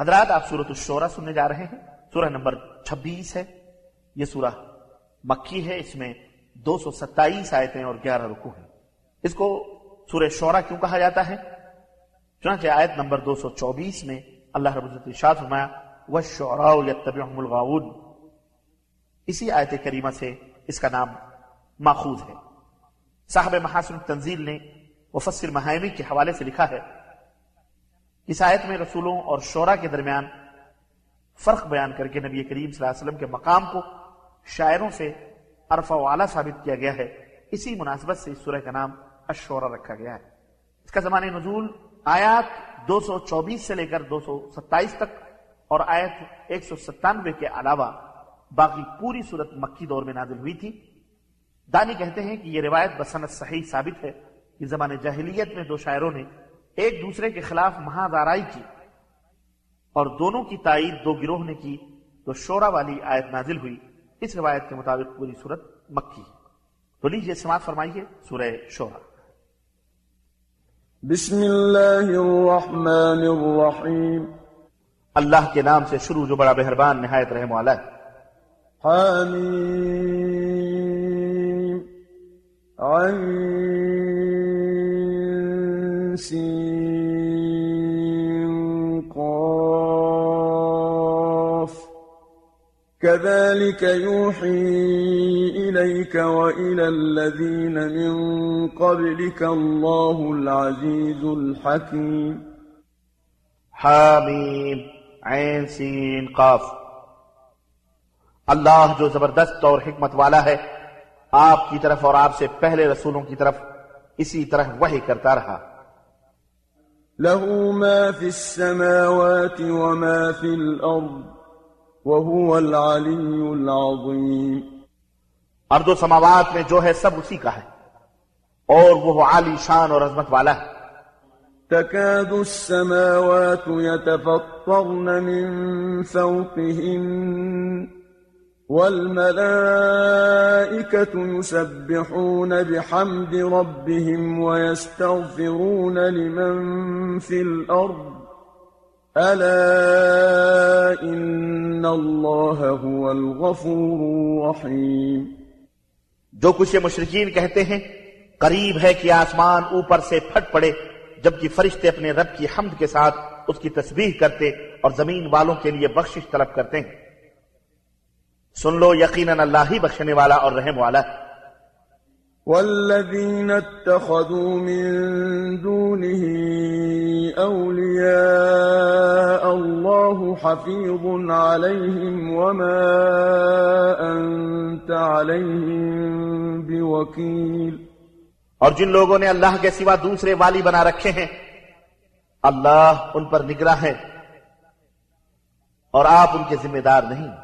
حضرات، آپ سورت الشورہ سننے جا رہے ہیں۔ سورہ نمبر چھبیس ہے۔ یہ سورہ مکی ہے۔ اس میں دو سو ستائیس آیتیں اور گیارہ رکو ہیں۔ اس کو سورہ شورہ کیوں کہا جاتا ہے؟ چنانچہ آیت نمبر دو سو چوبیس میں اللہ رب العزت ارشاد فرمایا، وَالشُّعْرَاءُ يَتَّبِعُهُمُ الْغَاوُونَ۔ اسی آیت کریمہ سے اس کا نام ماخوذ ہے۔ صاحب محاسن تنزیل نے مفسر محائمی کے حوالے سے لکھا ہے اس آیت میں رسولوں اور شعرا کے درمیان فرق بیان کر کے نبی کریم صلی اللہ علیہ وسلم کے مقام کو شاعروں سے عرفہ و اعلیٰ ثابت کیا گیا ہے۔ اسی مناسبت سے اس سورہ کا نام اشورہ رکھا گیا ہے۔ اس کا زمان نزول آیات دو سو چوبیس سے لے کر دو سو ستائیس تک اور آیت ایک سو ستانوے کے علاوہ باقی پوری صورت مکی دور میں نازل ہوئی تھی۔ دانی کہتے ہیں کہ یہ روایت بسنت صحیح ثابت ہے کہ زمان جاہلیت میں دو شاعروں نے ایک دوسرے کے خلاف مہادارائی کی اور دونوں کی تائید دو گروہ نے کی تو شورا والی آیت نازل ہوئی۔ اس روایت کے مطابق پوری صورت مکی تو لیجیے سماعت فرمائیے سورہ شورا۔ بسم اللہ الرحمن الرحیم۔ اللہ کے نام سے شروع جو بڑا مہربان نہایت رحم والا ہے حمیم عین۔ سین قاف. كذلك يوحي إليك وإلى الذين من قبلك الله العزيز الحكيم. حامیم عین سین قاف. اللہ جو زبردست اور حکمت والا ہے، آپ کی طرف اور آپ سے پہلے رسولوں کی طرف اسی طرح وحی کرتا رہا۔ له ما في السماوات وما في الأرض وهو العلي العظيم. أرض السماوات میں جو ہے سب اسی کا ہے اور وہ عالی شان اور عظمت والا ہے۔ تكاد السماوات يتفطرن من فوقهن. والملائكة يسبحون بحمد ربهم ويستغفرون لمن في الأرض. ألا إن الله هو الغفور الرحيم. جو کچھ یہ مشرقین کہتے ہیں، قریب ہے کہ آسمان اوپر سے پھٹ پڑے، جبکہ فرشتے اپنے رب کی حمد کے ساتھ اس کی تسبیح کرتے اور زمین والوں کے لیے بخشش طلب کرتے ہیں۔ سن لو یقیناً اللہ ہی بخشنے والا اور رحم والا ہے۔ والذين اتخذوا من دونه أولياء الله حفيظ عليهم وما أنت عليهم بوكيل اور جن لوگوں نے اللہ کے سوا دوسرے والی بنا رکھے ہیں اللہ ان پر نگراں ہے اور آپ ان کے ذمہ دار نہیں۔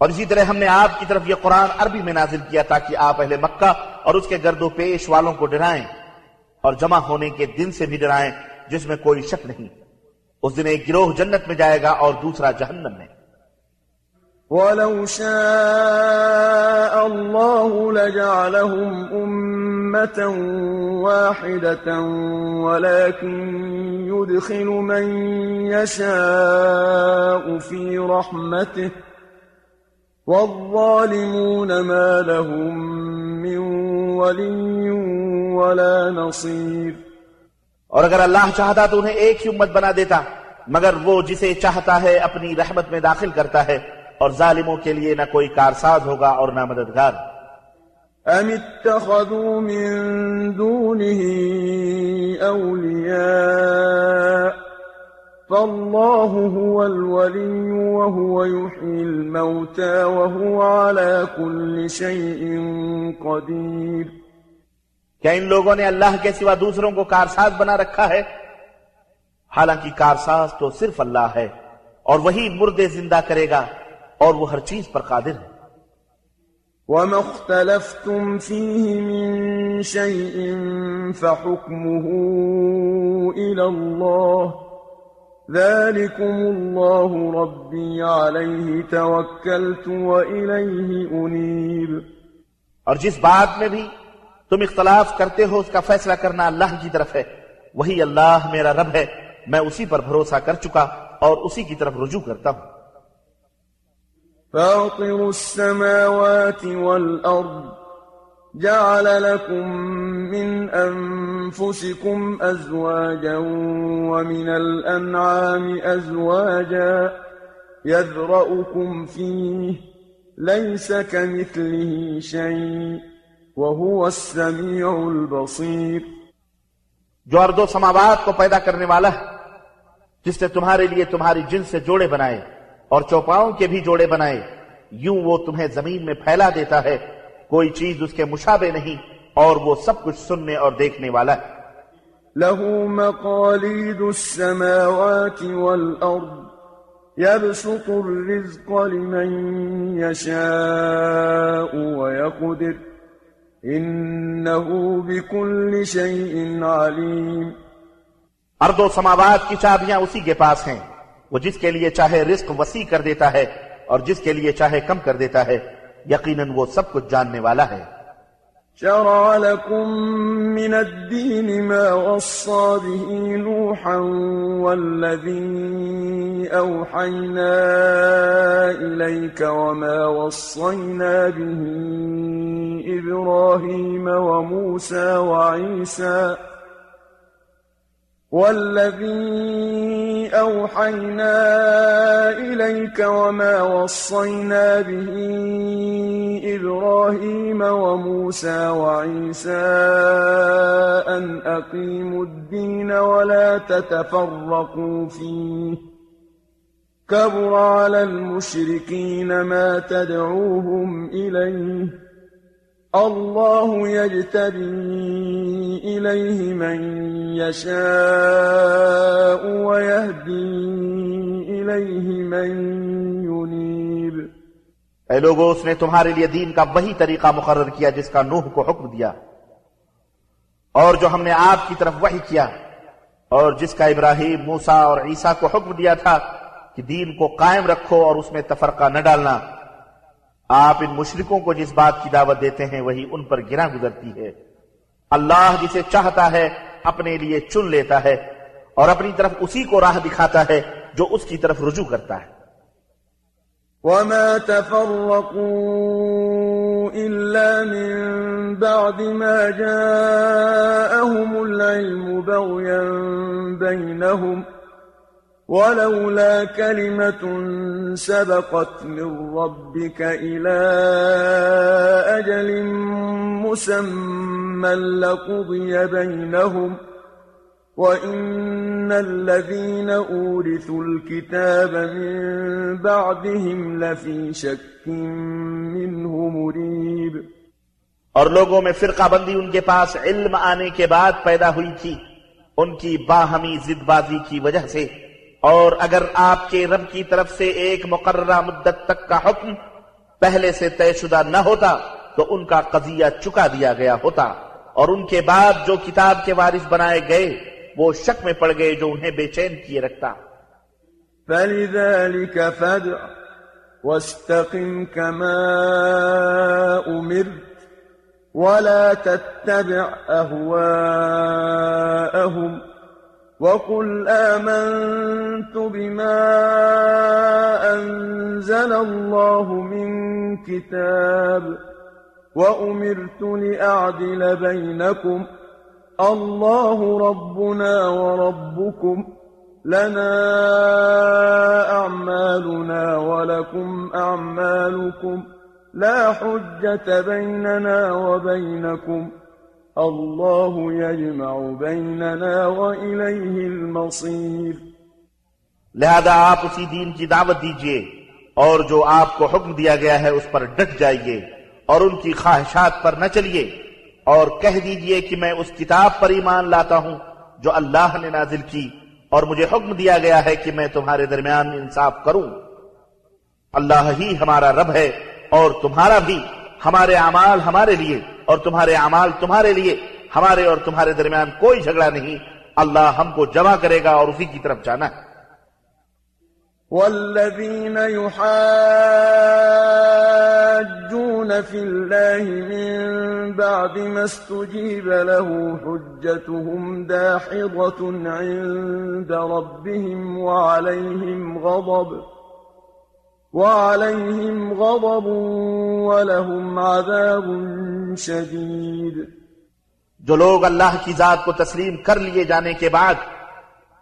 اور اسی طرح ہم نے آپ کی طرف یہ قرآن عربی میں نازل کیا تاکہ آپ اہل مکہ اور اس کے گرد و پیش والوں کو ڈرائیں اور جمع ہونے کے دن سے بھی ڈرائیں جس میں کوئی شک نہیں۔ اس دن ایک گروہ جنت میں جائے گا اور دوسرا جہنم میں۔ ولو شاء الله لجعلهم أمة واحدة ولكن يدخل من يشاء في رحمته والظالمون ما لهم من ولي ولا نصير. اور اگر اللہ چاہتا تو انہیں ایک ہی امت بنا دیتا مگر وہ جسے چاہتا ہے اپنی رحمت میں داخل کرتا ہے اور ظالموں کے لیے نہ کوئی کارساز ہوگا اور نہ مددگار۔ أم اتخذوا من دونه أولياء فالله هو الولي وهو يحيي الموتى وهو على كل شيء قدير. کیا ان لوگوں نے اللہ کے سوا دوسروں کو کارساز بنا رکھا ہے؟ حالانکہ کارساز تو صرف اللہ ہے اور وہی مردے زندہ کرے گا اور وہ ہر چیز پر قادر ہے۔ وما اختلفتم فيه من شيء فحكمه إلى الله ذلكم الله ربي عليه توكلت وإليه أنيب۔ اور جس بات میں بھی تم اختلاف کرتے ہو اس کا فیصلہ کرنا اللہ کی طرف ہے۔ وہی اللہ میرا رب ہے میں اسی پر بھروسہ کر چکا اور اسی کی طرف رجوع کرتا ہوں۔ فاطر السماوات والأرض جعل لكم من أنفسكم أزواجا ومن الأنعام أزواجا يذرأكم فيه، ليس كمثله شيء، وهو السميع البصير. جو ارد و سماوات کو پیدا کرنے والا ہے جس نے تمہارے لیے تمہاری جن سے جوڑے بنائے اور چوپاؤں کے بھی جوڑے بنائے، یوں وہ تمہیں زمین میں پھیلا دیتا ہے۔ کوئی چیز اس کے مشابہ نہیں اور وہ سب کچھ سننے اور دیکھنے والا ہے۔ له مقاليد السماوات والأرض يبسط الرزق لمن يشاء ويقدر إنه بكل شيء عليم ارد و سماوات کی چابیاں اسی کے پاس ہیں وہ جس کے لیے چاہے رزق وسیع کر دیتا ہے اور جس کے لیے چاہے کم کر دیتا ہے۔ کچھ جاننے والا ہے۔ شرع لكم من الدين ما وصى به نوحا والذي أوحينا إليك وما وصينا به إبراهيم وموسى وعيسى والذي أوحينا إليك وما وصينا به إبراهيم وموسى وعيسى أن أقيموا الدين ولا تتفرقوا فيه. كبر على المشركين ما تدعوهم إليه. الله يجتبي إليه من يشاء ويهدي إليه من ينيب اے لوگو، اس نے تمہارے لیے دین کا وہی طریقہ مقرر کیا جس کا نوح کو حکم دیا۔ اور جو ہم نے آپ کی طرف وحی کیا، اور جس کا ابراہیم موسا اور عیسیٰ کو حکم دیا تھا کہ دین کو قائم رکھو اور اس میں تفرقہ نہ ڈالنا۔ آپ ان مشرکوں کو جس بات کی دعوت دیتے ہیں وہی ان پر گرا گزرتی ہے۔ اللہ جسے چاہتا ہے اپنے لیے چن لیتا ہے اور اپنی طرف اسی کو راہ دکھاتا ہے جو اس کی طرف رجوع کرتا ہے۔ وما تفرقوا إلا من بعد ما جاءهم العلم بغيا بينهم ولولا كلمة سبقت من ربك إلى أجل مسمى لقضي بينهم وإن الذين أورثوا الكتاب من بعدهم لفي شك منه مريب. اور لوگوں میں فرقہ بندی ان کے پاس علم آنے کے بعد پیدا ہوئی تھی ان کی باہمی زد بازی کی وجہ سے اور اگر آپ کے رب کی طرف سے ایک مقررہ مدت تک کا حکم پہلے سے طے شدہ نہ ہوتا، تو ان کا قضیہ چکا دیا گیا ہوتا۔ اور ان کے بعد جو کتاب کے وارث بنائے گئے، وہ شک میں پڑ گئے جو انہیں بے چین کیے رکھتا۔ فلذلك فدع واستقم كما أمرت ولا تتبع أهواءهم وقل آمنت بما أنزل الله من كتاب وأمرت لأعدل بينكم الله ربنا وربكم لنا أعمالنا ولكم أعمالكم لا حجة بيننا وبينكم اللہ يجمع بيننا وإليه المصير لہذا آپ اسی دین کی دعوت دیجیے اور جو آپ کو حکم دیا گیا ہے اس پر ڈٹ جائیے اور ان کی خواہشات پر نہ چلیے اور کہہ دیجیے کہ میں اس کتاب پر ایمان لاتا ہوں جو اللہ نے نازل کی اور مجھے حکم دیا گیا ہے کہ میں تمہارے درمیان انصاف کروں۔ اللہ ہی ہمارا رب ہے اور تمہارا بھی ہمارے اعمال ہمارے لیے۔ اور تمہارے اعمال تمہارے لیے، ہمارے اور تمہارے درمیان کوئی جھگڑا نہیں۔ اللہ ہم کو جمع کرے گا اور اسی کی طرف جانا ہے۔ والذين يحاجون في الله من بعد ما استجيب له حجتهم داحضة عند ربهم وعليهم غضب وعليهم غضب ولهم عذاب شديد جو لوگ اللہ کی ذات کو تسلیم کر لیے جانے کے بعد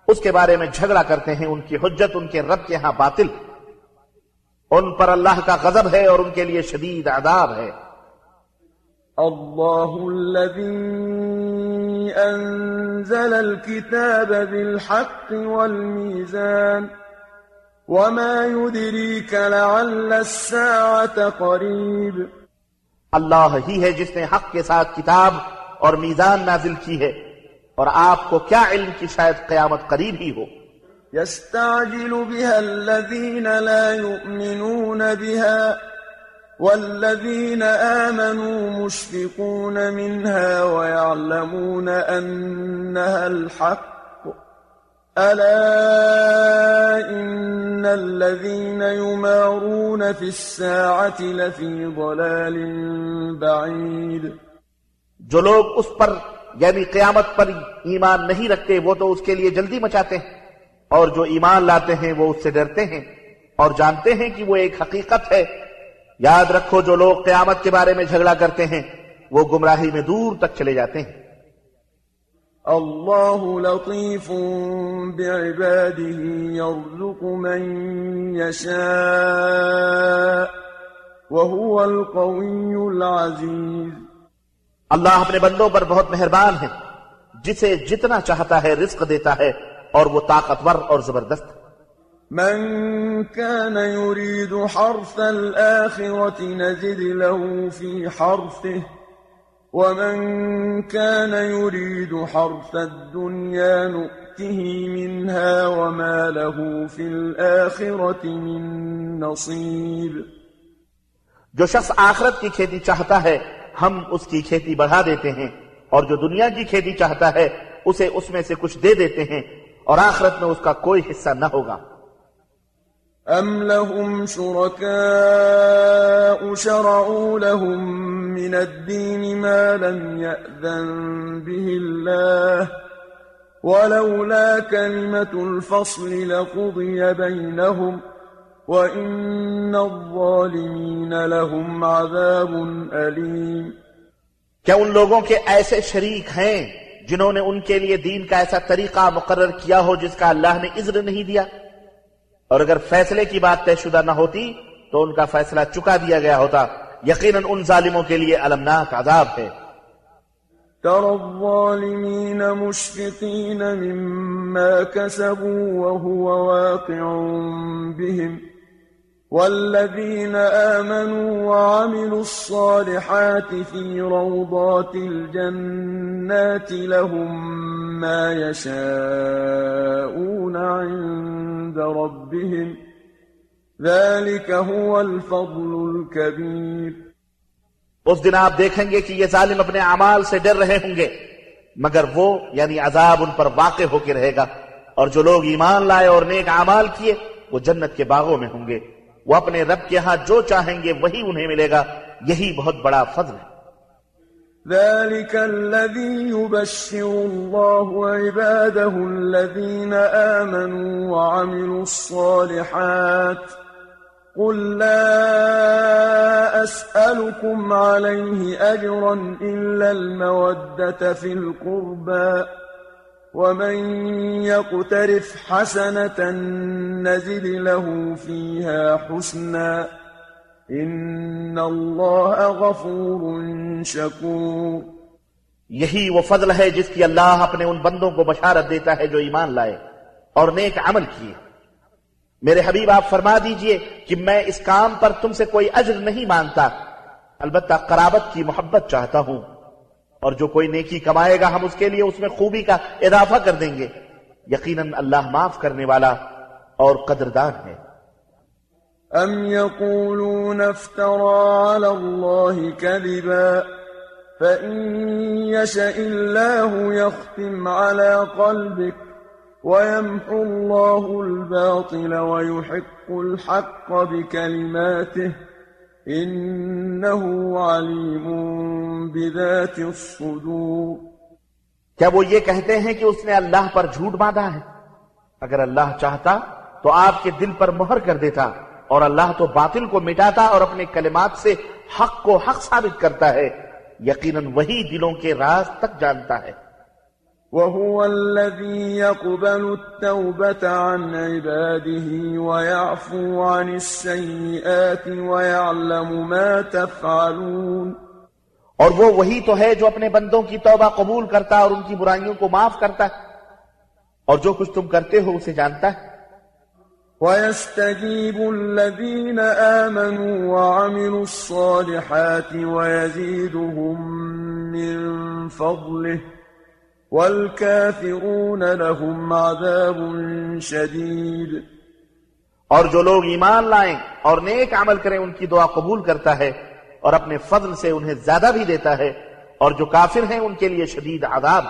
اس کے بارے میں جھگڑا کرتے ہیں ان کی حجت ان کے رب کے ہاں باطل۔ ان پر اللہ کا غضب ہے اور ان کے لیے شدید عذاب ہے۔ الله الذي أنزل الكتاب بالحق والميزان وما يدريك لعل الساعة قريب اللہ ہی ہے جس نے حق کے ساتھ کتاب اور میزان نازل کی ہے اور آپ کو کیا علم کی شاید قیامت قریب ہی ہو؟ يستعجل بها الذين لا يؤمنون بها والذين آمنوا مشفقون منها ويعلمون أنها الحق ألا إن الذين يمارون في الساعة لفي ضلال بعيد جو لوگ اس پر یعنی قیامت پر ایمان نہیں رکھتے، وہ تو اس کے لیے جلدی مچاتے ہیں۔ اور جو ایمان لاتے ہیں، وہ اس سے ڈرتے ہیں۔ اور جانتے ہیں کہ وہ ایک حقیقت ہے۔ یاد رکھو، جو لوگ قیامت کے بارے میں جھگڑا کرتے ہیں، وہ گمراہی میں دور تک چلے جاتے ہیں۔ الله لطيف بعباده يرزق من يشاء وهو القوي العزيز۔ اللہ اپنے بندوں پر بہت مہربان ہے جسے جتنا چاہتا ہے رزق دیتا ہے اور وہ طاقتور اور زبردست۔ من كان يريد حرث الآخرة نزد له في حرثه ومن كان يريد حرث الدنيا نؤته منها وما له في الآخرة من نصيب۔ جو شخص آخرت کی کھیتی چاہتا ہے، ہم اس کی کھیتی بڑھا دیتے ہیں۔ اور جو دنیا کی کھیتی چاہتا ہے، اسے اس میں سے کچھ دے دیتے ہیں۔ اور آخرت میں اس کا کوئی حصہ نہ ہوگا۔ أم لهم شركاء شرعوا لهم من الدين ما لم يأذن به الله ولولا كلمة الفصل لقضي بينهم وإن الظالمين لهم عذاب أليم کیا ان لوگوں کے ایسے شریک ہیں جنہوں نے ان کے لیے دین کا ایسا طریقہ مقرر کیا ہو جس کا اللہ نے عذر نہیں دیا؟ اور اگر فیصلے کی بات طے شدہ نہ ہوتی تو ان کا فیصلہ چکا دیا گیا ہوتا۔ یقیناً ان ظالموں کے لیے المناک عذاب ہے۔ ترى الظالمين مشفقين مما كسبوا وهو واقع بهم۔ والذين آمنوا وعملوا الصالحات في روضات الجنات لهم ما يشاءون عند ربهم ذلك هو الفضل الكبير اس دن آپ دیکھیں گے کہ یہ ظالم اپنے اعمال سے ڈر رہے ہوں گے، مگر وہ یعنی عذاب ان پر واقع ہو کے رہے گا، اور جو لوگ ایمان لائے اور نیک اعمال کیے، وہ جنت کے باغوں میں ہوں گے۔ وہ اپنے رب کے ہاں جو چاہیں گے وہی انہیں ملے گا یہی بہت بڑا فضل ہے ذلك الذي يبشر الله عباده الذين آمنوا وعملوا الصالحات قل لا أسألكم عليه أجرا إلا المودة في القربى ومن يقترف حسنة نزد له فيها حسنا إن الله غفور شكور یہی وہ فضل ہے جس کی اللہ اپنے ان بندوں کو بشارت دیتا ہے جو ایمان لائے اور نیک عمل کیے۔ میرے حبیب، آپ فرما دیجیے کہ میں اس کام پر تم سے کوئی اجر نہیں مانتا البتہ قرابت کی محبت چاہتا ہوں۔ اور جو کوئی نیکی کمائے گا ہم اس کے لیے اس میں خوبی کا اضافہ کر دیں گے۔ یقیناً اللہ معاف کرنے والا اور قدردان ہے۔ أم يقولون افترى على الله كذبا فإن يشأ الله يختم على قلبك ويمحو الله الباطل ويحق الحق بكلماته إنه عليم بذات الصدور. کیا وہ یہ کہتے ہیں کہ اس نے اللہ پر جھوٹ باندھا ہے؟ اگر اللہ چاہتا تو آپ کے دل پر مہر کر دیتا اور اللہ تو باطل کو مٹاتا اور اپنے کلمات سے حق کو حق ثابت کرتا ہے، یقیناً وہی دلوں کے راز تک جانتا ہے۔ وهو الذي يقبل التوبة عن عباده ويعفو عن السيئات ويعلم ما تفعلون. اور وہ وہی تو ہے جو اپنے بندوں کی توبہ قبول کرتا اور ان کی برائیوں کو معاف کرتا ہے اور جو کچھ تم کرتے ہو اسے جانتا ہے۔ ويستجيب الذين آمنوا وعملوا الصالحات ويزيدهم من فضله والكافرون لهم عذاب شديد اور جو لوگ ایمان لائیں اور نیک عمل کریں ان کی دعا قبول کرتا ہے اور اپنے فضل سے انہیں زیادہ بھی دیتا ہے۔ اور جو کافر ہیں ان کے لیے شدید عذاب۔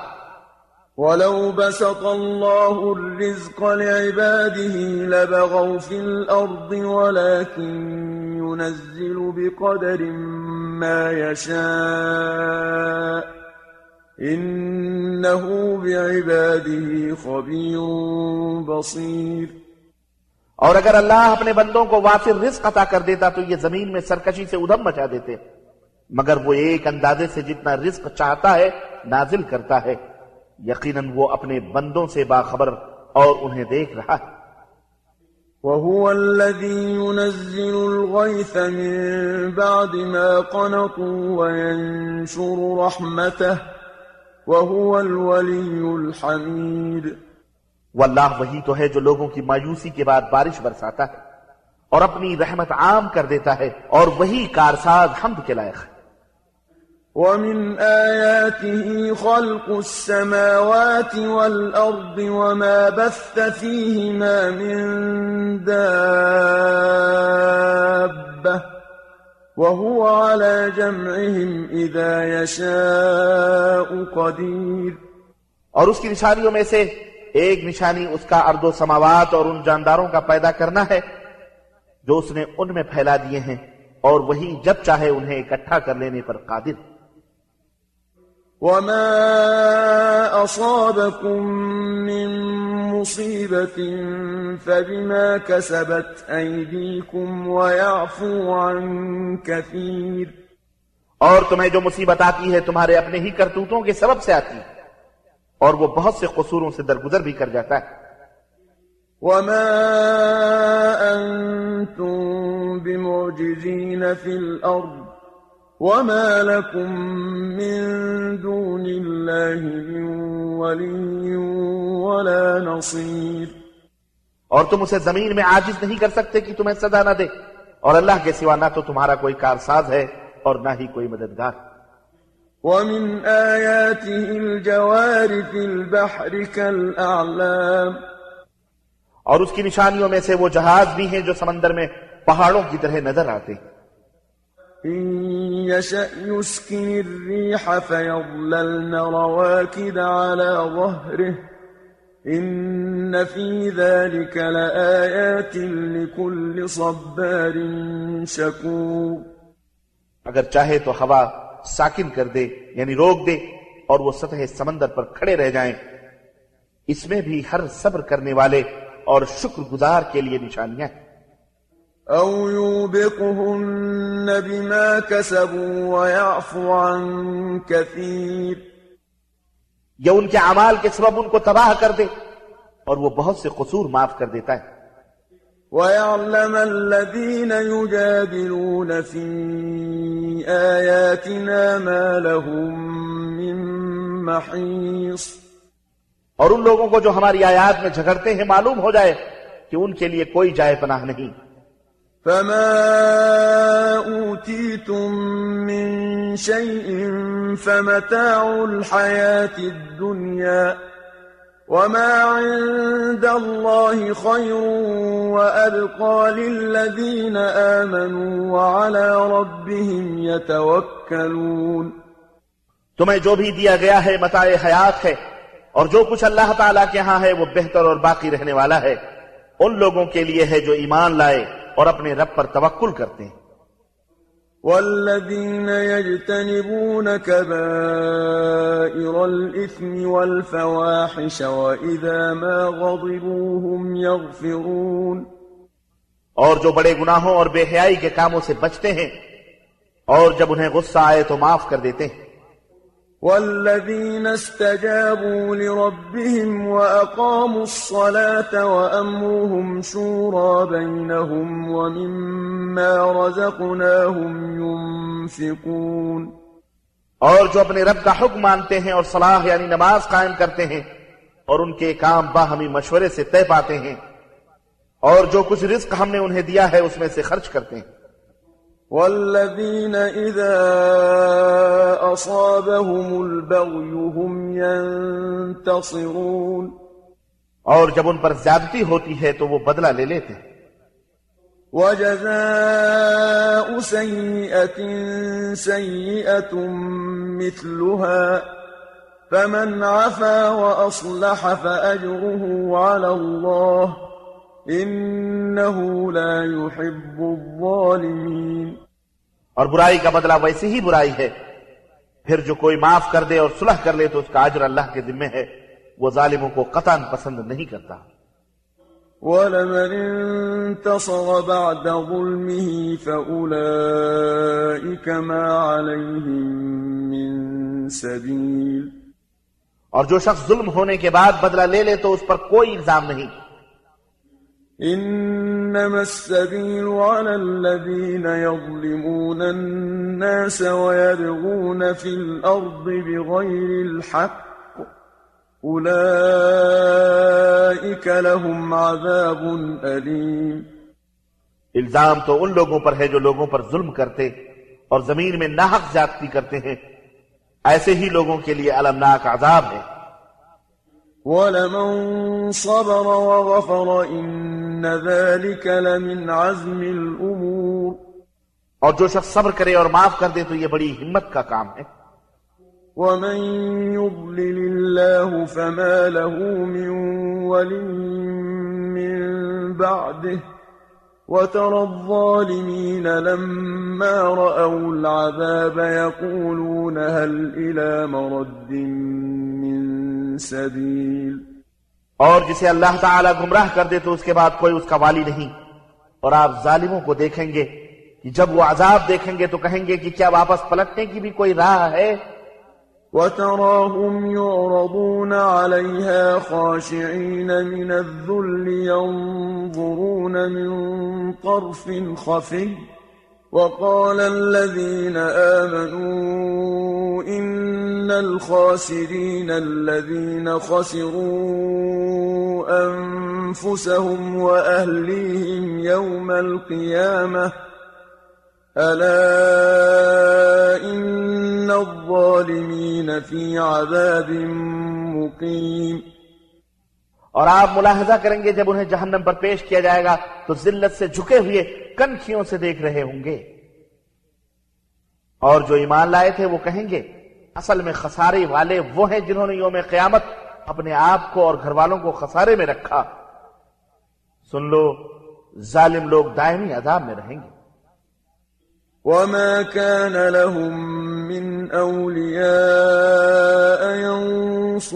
ولو بسط الله الرزق لعباده لبغوا في الأرض ولكن ينزل بقدر ما يشاء۔ إنه بعباده خبير بصير. اور اگر اللہ اپنے بندوں کو وافر رزق عطا کر دیتا تو یہ زمین میں سرکشی سے ادھم مچا دیتے مگر وہ ایک اندازے سے جتنا رزق چاہتا ہے نازل کرتا ہے۔ یقیناً وہ اپنے بندوں سے باخبر اور انہیں دیکھ رہا ہے۔ وهو الذي ينزل الغيث من بعد ما قنطوا وينشر رحمته وهو الولي الحميد۔ واللہ وہی تو ہے جو لوگوں کی مایوسی کے بعد بارش برساتا ہے اور اپنی رحمت عام کر دیتا ہے اور وہی کارساز حمد کے لائق ہے۔ ومن آياته خلق السماوات والأرض وما بث فيهما من دابة۔ وهو على جمعهم إذا يشاء قدير اور اس کی نشانیوں میں سے ایک نشانی اس کا ارد و سماوات اور ان جانداروں کا پیدا کرنا ہے، جو اس نے ان میں پھیلا دیے ہیں اور وہی جب چاہے انہیں اکٹھا کر لینے پر قادر وما أصابكم من مصيبة فبما كسبت أيديكم ويعفو عن كثير اور تمہیں جو مصیبت آتی ہے تمہارے اپنے ہی کرتوتوں کے سبب سے آتی ہے اور وہ بہت سے قصوروں سے درگزر بھی کر جاتا ہے۔ وما أنتم بمعجزين في الأرض وما لكم من دون الله من ولي ولا نصير اور تم اسے زمین میں عاجز نہیں کر سکتے کہ تمہیں سزا نہ دے۔ اور اللہ کے سوا نہ تو تمہارا کوئی کارساز ہے اور نہ ہی کوئی مددگار۔ ومن آياته الجوار في البحر كالأعلام اور اس کی نشانیوں میں سے وہ جہاز بھی ہیں جو سمندر میں پہاڑوں کی طرح نظر آتے۔ ہیں إن يشأ يسكن الريح فيظللن رواكد على ظهره. إن في ذلك لآيات لكل صبار شكور. اگر چاہے تو ہوا ساکن کر دے یعنی روک دے، اور وہ سطح سمندر پر کھڑے رہ جائیں۔ اس میں بھی ہر صبر کرنے والے اور شکر گزار کے لیے نشانیاں ہیں۔ أو يوبقهن بما كسبوا ويعفو عن كثير۔ یا ان کے اعمال کے سبب ان کو تباہ کر دے اور وہ بہت سے قصور معاف کر دیتا ہے۔ ويعلم الذين يجادلون في آياتنا ما لهم من محيص۔ اور ان لوگوں کو جو ہماری آیات میں جھگڑتے ہیں معلوم ہو جائے کہ ان کے لیے کوئی جائے پناہ نہیں۔ فما أوتيتم من شيء فمتاع الحياة الدنيا وما عند الله خير وأبقى للذين آمنوا وعلى ربهم يتوكلون تمہیں جو بھی دیا گیا ہے متاع حیات ہے اور جو کچھ اللہ تعالیٰ کے ہاں ہے وہ بہتر اور باقی رہنے والا ہے ان لوگوں کے لیے ہے جو ایمان لائے اور اپنے رب پر توکل کرتے ہیں۔ والذين يجتنبون كبائر الإثم والفواحش وإذا ما غضبوا هم يغفرون اور جو بڑے گناہوں اور بے حیائی کے کاموں سے بچتے ہیں اور جب انہیں غصہ آئے تو معاف کر دیتے ہیں۔ والذين استجابوا لربهم وأقاموا الصلاة وأمرهم شورى بينهم ومما رزقناهم ينفقون اور جو اپنے رب کا حکم مانتے ہیں اور صلاح یعنی نماز قائم کرتے ہیں اور ان کے کام باہمی مشورے سے طے پاتے ہیں اور جو کچھ رزق ہم نے انہیں دیا ہے اس میں سے خرچ کرتے ہیں۔ والذين إذا أصابهم البغي هم ينتصرون اور جب ان پر زیادتی ہوتی ہے تو وہ بدلہ لے لیتے ہیں۔ وجزاء سيئة سيئة مثلها فمن عفا وأصلح فأجره على الله إنه لا يحب الظالمين. اور برائی کا بدلہ ویسے ہی برائی ہے۔ پھر جو کوئی معاف کر دے اور صلح کر لے تو اس کا اجر اللہ کے ذمہ ہے۔ وہ ظالموں کو قطعا پسند نہیں کرتا۔ ولمن انتصر بعد ظلمه فأولئك ما عليهم من سبيل. اور جو شخص ظلم ہونے کے بعد بدلہ لے لے تو اس پر کوئی الزام نہیں۔ إنما السبيل على الذين يظلمون الناس ويبغون في الأرض بغير الحق. أولئك لهم عذاب أليم. الزام تو ان لوگوں پر ہے جو لوگوں پر ظلم کرتے اور زمین میں ناحق زیادتی کرتے ہیں. ایسے ہی لوگوں کے لیے المناک عذاب ہے۔ ولمن صبر وغفر إن ذلك لمن عزم الأمور. اور جو شخص صبر کرے اور معاف کر دے تو یہ بڑی ہمت کا کام ہے۔ ومن يضلل الله فما له من ولي من بعده وترى الظالمين لما رأوا العذاب يقولون هل إلى مرد سبيل اور جسے اللہ تعالیٰ گمراہ کر دے تو اس کے بعد کوئی اس کا والی نہیں۔ اور آپ ظالموں کو دیکھیں گے کہ جب وہ عذاب دیکھیں گے تو کہیں گے کہ کیا واپس پلٹنے کی بھی کوئی راہ ہے؟ وتراهم يعرضون عليها خاشعين من الذل ينظرون من طرف خفي۔ وقال الذين آمنوا إن الخاسرين الذين خسروا أنفسهم وأهليهم يوم القيامة. ألا إن الظالمين في عذاب مقيم. اور آپ ملاحظہ کریں گے جب انہیں جہنم پر پیش کیا جائے گا تو ذلت سے جھکے ہوئے کنکھیوں سے دیکھ رہے ہوں گے۔ اور جو ایمان لائے تھے وہ کہیں گے اصل میں خسارے والے وہ ہیں جنہوں نے یوم قیامت اپنے آپ کو اور گھر والوں کو خسارے میں رکھا۔ سن لو، ظالم لوگ دائمی عذاب میں رہیں گے۔ وما كان لهم من أولياء ينصرونهم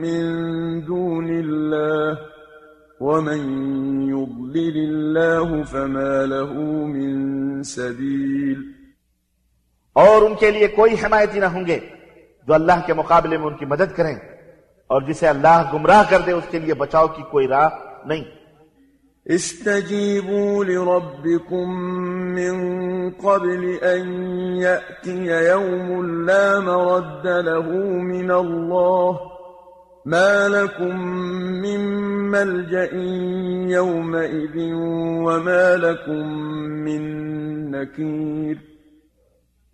من دون الله ومن يضلل الله فما له من سبيل اور ان کے لیے کوئی حمایتی نہ ہوں گے جو اللہ کے مقابلے میں ان کی مدد کریں اور جسے اللہ گمراہ کر دے اس کے لیے بچاؤ کی کوئی راہ نہیں۔ استجيبوا لربكم من قبل أن يأتي يوم لا مرد له من الله ما لكم من ملجأ يومئذ وما لكم من نكير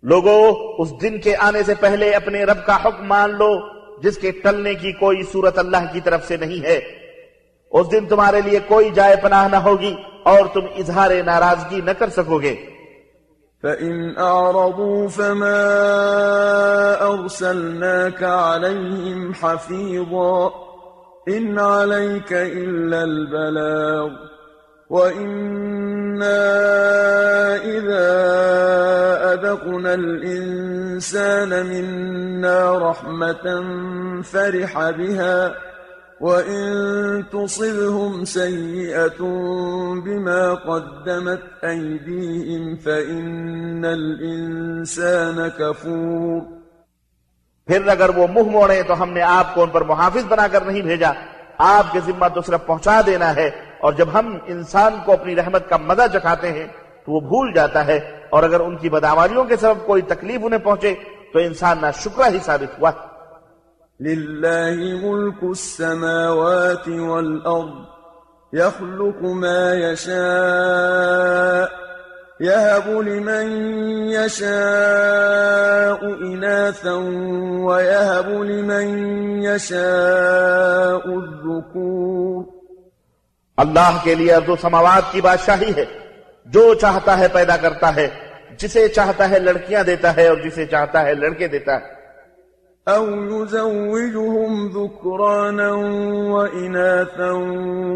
لوگو، اس دن کے آنے سے پہلے اپنے رب کا حکم مان لو، جس کے ٹلنے کی کوئی صورت اللہ کی طرف سے نہیں ہے۔ اس دن تمہارے لیے کوئی جائے پناہ نہ ہوگی اور تم اظہار ناراضگی نہ کر سکو گے فإن أعرضوا فما أرسلناك عليهم حفيظا إن عليك إلا البلاغ وإنا إذا أذقنا الإنسان منا رحمة فرح بها وإن تصبهم سيئة بما قدمت أيديهم فإن الإنسان كفور پھر اگر وہ منہ موڑے تو ہم نے آپ کو ان پر محافظ بنا کر نہیں بھیجا۔ آپ کے ذمہ تو صرف پہنچا دینا ہے۔ اور جب ہم انسان کو اپنی رحمت کا مزہ چکھاتے ہیں تو وہ بھول جاتا ہے اور اگر ان کی بداماریوں کے سبب کوئی تکلیف انہیں پہنچے تو انسان نہ شکرہ ہی ثابت ہوا۔ لله ملك السماوات والأرض يخلق ما يشاء يهب لمن يشاء إناثا ويهب لمن يشاء الذكور اللہ کے لیے ارض و سماوات کی بادشاہی ہے۔ جو چاہتا ہے پیدا کرتا ہے جسے چاہتا ہے لڑکیاں دیتا ہے اور جسے چاہتا ہے لڑکے دیتا ہے۔ أو يزوجهم ذكرانا وإناثا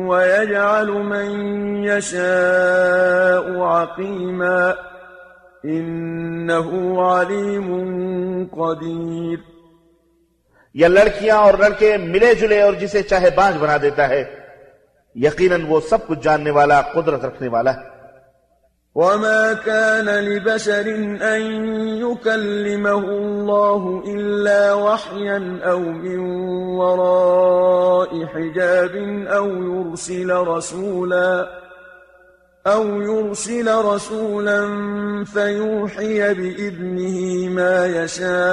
ويجعل من يشاء عقيما إنه عليم قدير۔ یا لڑکیاں اور لڑکے ملے جلے اور جسے چاہے بانج بنا دیتا ہے۔ کچھ جاننے والا قدرت رکھنے والا ہے۔ وما كان لبشر أن يكلمه الله إلا وحيا أو من وراء حجاب أو يرسل رسولا أو يرسل رسولا فيوحي بإذنه ما يشاء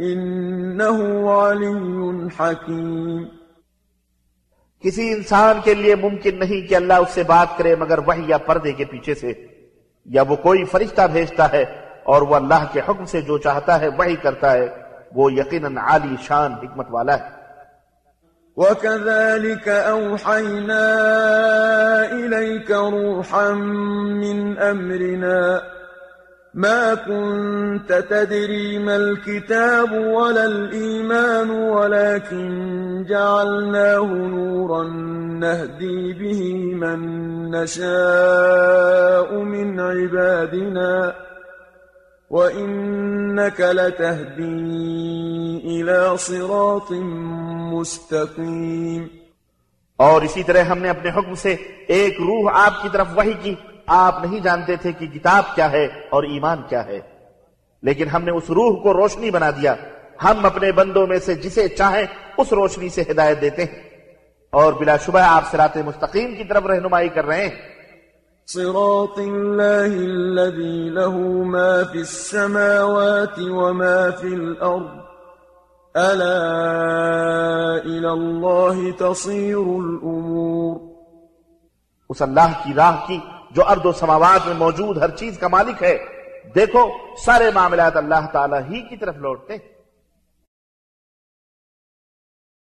إنه علي حكيم۔ کسی انسان کے لیے ممکن نہیں کہ اللہ اس سے بات کرے مگر وحی یا پردے کے پیچھے سے، یا وہ کوئی فرشتہ بھیجتا ہے اور وہ اللہ کے حکم سے جو چاہتا ہے وہی کرتا ہے، وہ یقیناً عالی شان حکمت والا ہے۔ وَكَذَلِكَ أَوْحَيْنَا إِلَيْكَ رُوحًا مِّنْ أَمْرِنَا ما كنت تدري ما الكتاب ولا الإيمان ولكن جعلناه نورا نهدي به من نشاء من عبادنا. وإنك لتهدي إلى صراط مستقيم. اور اسی طرح ہم نے اپنے حکم سے ایک روح آپ کی طرف وحی کی۔ آپ نہیں جانتے تھے کہ کتاب کیا ہے اور ایمان کیا ہے۔ لیکن ہم نے اس روح کو روشنی بنا دیا۔ ہم اپنے بندوں میں سے جسے چاہیں اس روشنی سے ہدایت دیتے ہیں۔ اور بلا شبہ آپ سرات مستقیم کی طرف رہنمائی کر رہے ہیں۔ صراط الله الذي له ما في السماوات وما في الأرض ألا إلى الله تصير الأمور اس اللہ کی راہ کی جو ارد و سماوات میں موجود ہر چیز کا مالک ہے، دیکھو، سارے معاملات اللہ تعالی ہی کی طرف لوٹتے ہیں۔